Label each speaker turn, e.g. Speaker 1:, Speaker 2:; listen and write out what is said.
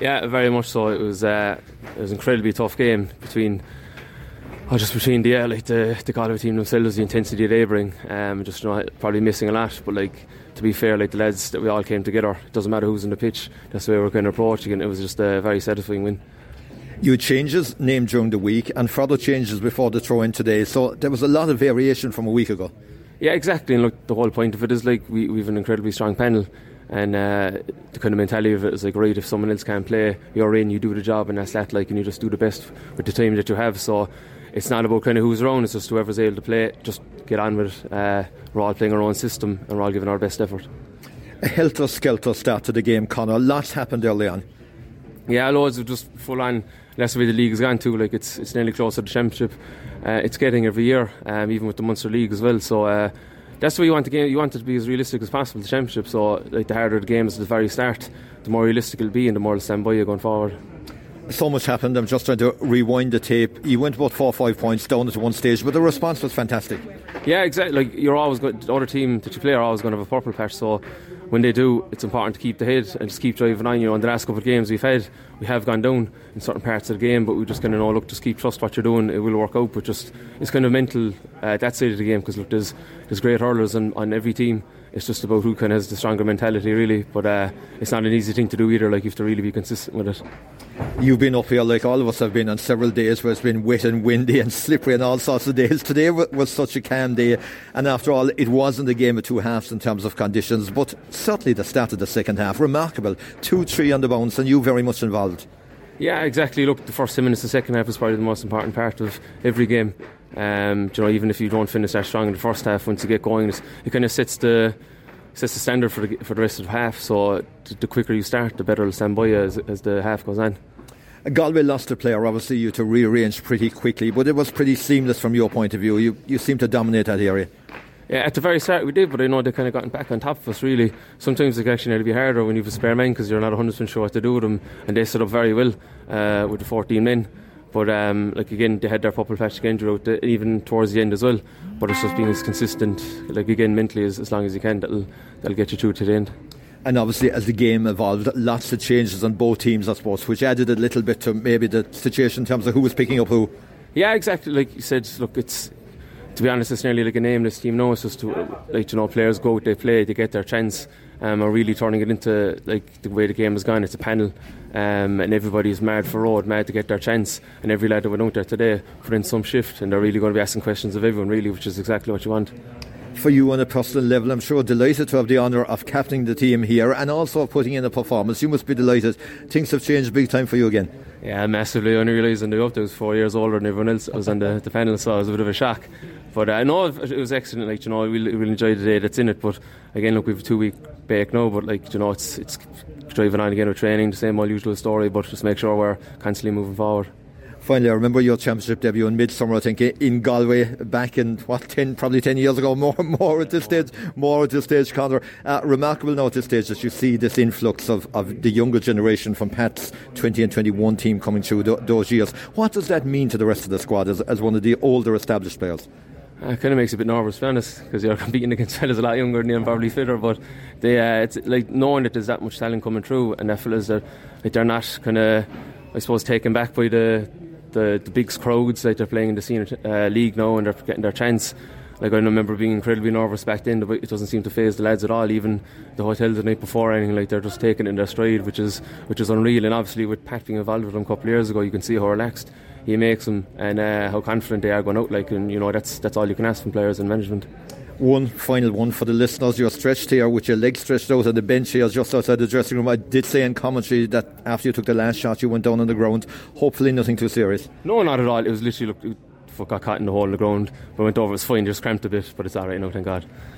Speaker 1: Yeah, very much so. It was uh, it was an incredibly tough game between. Oh, just between the uh, like the the Galway team themselves, the intensity they bring, um, just you know, probably missing a lot. But like to be fair, like the lads that we all came together, it doesn't matter who's in the pitch. That's the way we're kind of approaching it. It was just a very satisfying win.
Speaker 2: You had changes named during the week and further changes before the throw in today, so there was a lot of variation from a week ago.
Speaker 1: Yeah, exactly. And look, the whole point of it is like we we've an incredibly strong panel. And uh, the kind of mentality of it is like, right, if someone else can't play, you're in, you do the job, and that's that. Like, and you just do the best with the time that you have. So it's not about kind of who's around; it's just whoever's able to play. Just get on with it. Uh, we're all playing our own system, and we're all giving our best effort.
Speaker 2: A helter skelter start to the game, Conor. Lots happened early on.
Speaker 1: Yeah, loads of just full on. That's the way the league has gone too. Like it's it's nearly close to the championship. Uh, it's getting every year, um, even with the Munster League as well. So. That's way you want the game. You want it to be as realistic as possible. The championship. So, like the harder the game is at the very start, the more realistic it'll be, and the more it'll stand by you going forward.
Speaker 2: So much happened. I'm just trying to rewind the tape. You went about four or five points down at one stage, but the response was fantastic.
Speaker 1: Yeah, exactly. Like you're always going. The other team that you play are always going to have a purple patch. So when they do, it's important to keep the head and just keep driving on. You know, in the last couple of games we've had, we have gone down in certain parts of the game, but we're just going to know, look, just keep trust what you're doing. It will work out. But just it's kind of mental uh, that side of the game because look, there's there's great hurlers on, on every team. It's just about who kind of has the stronger mentality, really. But uh, it's not an easy thing to do either. Like you have to really be consistent with it.
Speaker 2: You've been up here like all of us have been on several days where it's been wet and windy and slippery and all sorts of days. Today was such a calm day, and after all, it wasn't a game of two halves in terms of conditions, but certainly the start of the second half, remarkable. 2 3 on the bounce, and you very much involved.
Speaker 1: Yeah, exactly. Look, the first 10 minutes of the second half is probably the most important part of every game. Um, you know, even if you don't finish that strong in the first half, once you get going, it kind of sets the sets the standard for the, for the rest of the half. So the quicker you start, the better it'll stand by you as, as the half goes on.
Speaker 2: Galway lost a player, obviously, you to rearrange pretty quickly, but it was pretty seamless from your point of view. You, you seem to dominate that area.
Speaker 1: Yeah, at the very start we did, but I know they kind of gotten back on top of us. Really, sometimes it can actually be harder when you have a spare man because you're not 100 percent sure what to do with them, and they set up very well uh, with the 14 men. But um, like again, they had their purple patch again throughout, the, even towards the end as well. But it's just being as consistent, like again, mentally as, as long as you can. That'll that'll get you through to the end.
Speaker 2: And obviously, as the game evolved, lots of changes on both teams, I suppose, which added a little bit to maybe the situation in terms of who was picking up who.
Speaker 1: Yeah, exactly. Like you said, look, it's to be honest, it's nearly like a nameless team now. It's just to, like you know, players go, they play, they get their chance, um, are really turning it into like the way the game has gone. It's a panel, um, and everybody's mad for road, mad to get their chance. And every lad that went out there today put in some shift, and they're really going to be asking questions of everyone, really, which is exactly what you want
Speaker 2: for you on a personal level. I'm sure delighted to have the honour of captaining the team here and also putting in a performance. You must be delighted. Things have changed big time for you again.
Speaker 1: Yeah, massively. I only realised when I up, I was four years older than everyone else. I was on the, the panel, so it was a bit of a shock. But uh, I know it was excellent. Like you know, we'll, we'll enjoy the day that's in it. But again, look, we've a two week break now. But like you know, it's it's driving on again with training, the same old usual story. But just make sure we're constantly moving forward.
Speaker 2: Finally, I remember your championship debut in midsummer, I think, in Galway back in, what, 10, probably 10 years ago, more more at this stage, more at this stage, Conor. Uh, remarkable now at this stage that you see this influx of, of the younger generation from Pat's 20 and 21 team coming through th- those years. What does that mean to the rest of the squad as, as one of the older established players?
Speaker 1: Uh, it kind of makes it a bit nervous, to be honest, because you're competing against fellas a lot younger than you and probably fitter. But they, uh, it's like knowing that there's that much talent coming through, and that fellas are like they're not kind of, I suppose, taken back by the the, the big crowds like they're playing in the senior uh, league now and they're getting their chance. Like I remember being incredibly nervous back then, but it doesn't seem to phase the lads at all. Even the hotel the night before, anything like they're just taking it in their stride, which is which is unreal. And obviously, with Pat being involved with them a couple of years ago, you can see how relaxed he makes them and uh, how confident they are going out. Like, and you know that's that's all you can ask from players and management
Speaker 2: one final one for the listeners. You're stretched here with your legs stretched out on the bench here just outside the dressing room. I did say in commentary that after you took the last shot, you went down on the ground. Hopefully, nothing too serious.
Speaker 1: No, not at all. It was literally, look, got caught in the hole in the ground. But went over, it was fine, just cramped a bit, but it's alright now, thank God.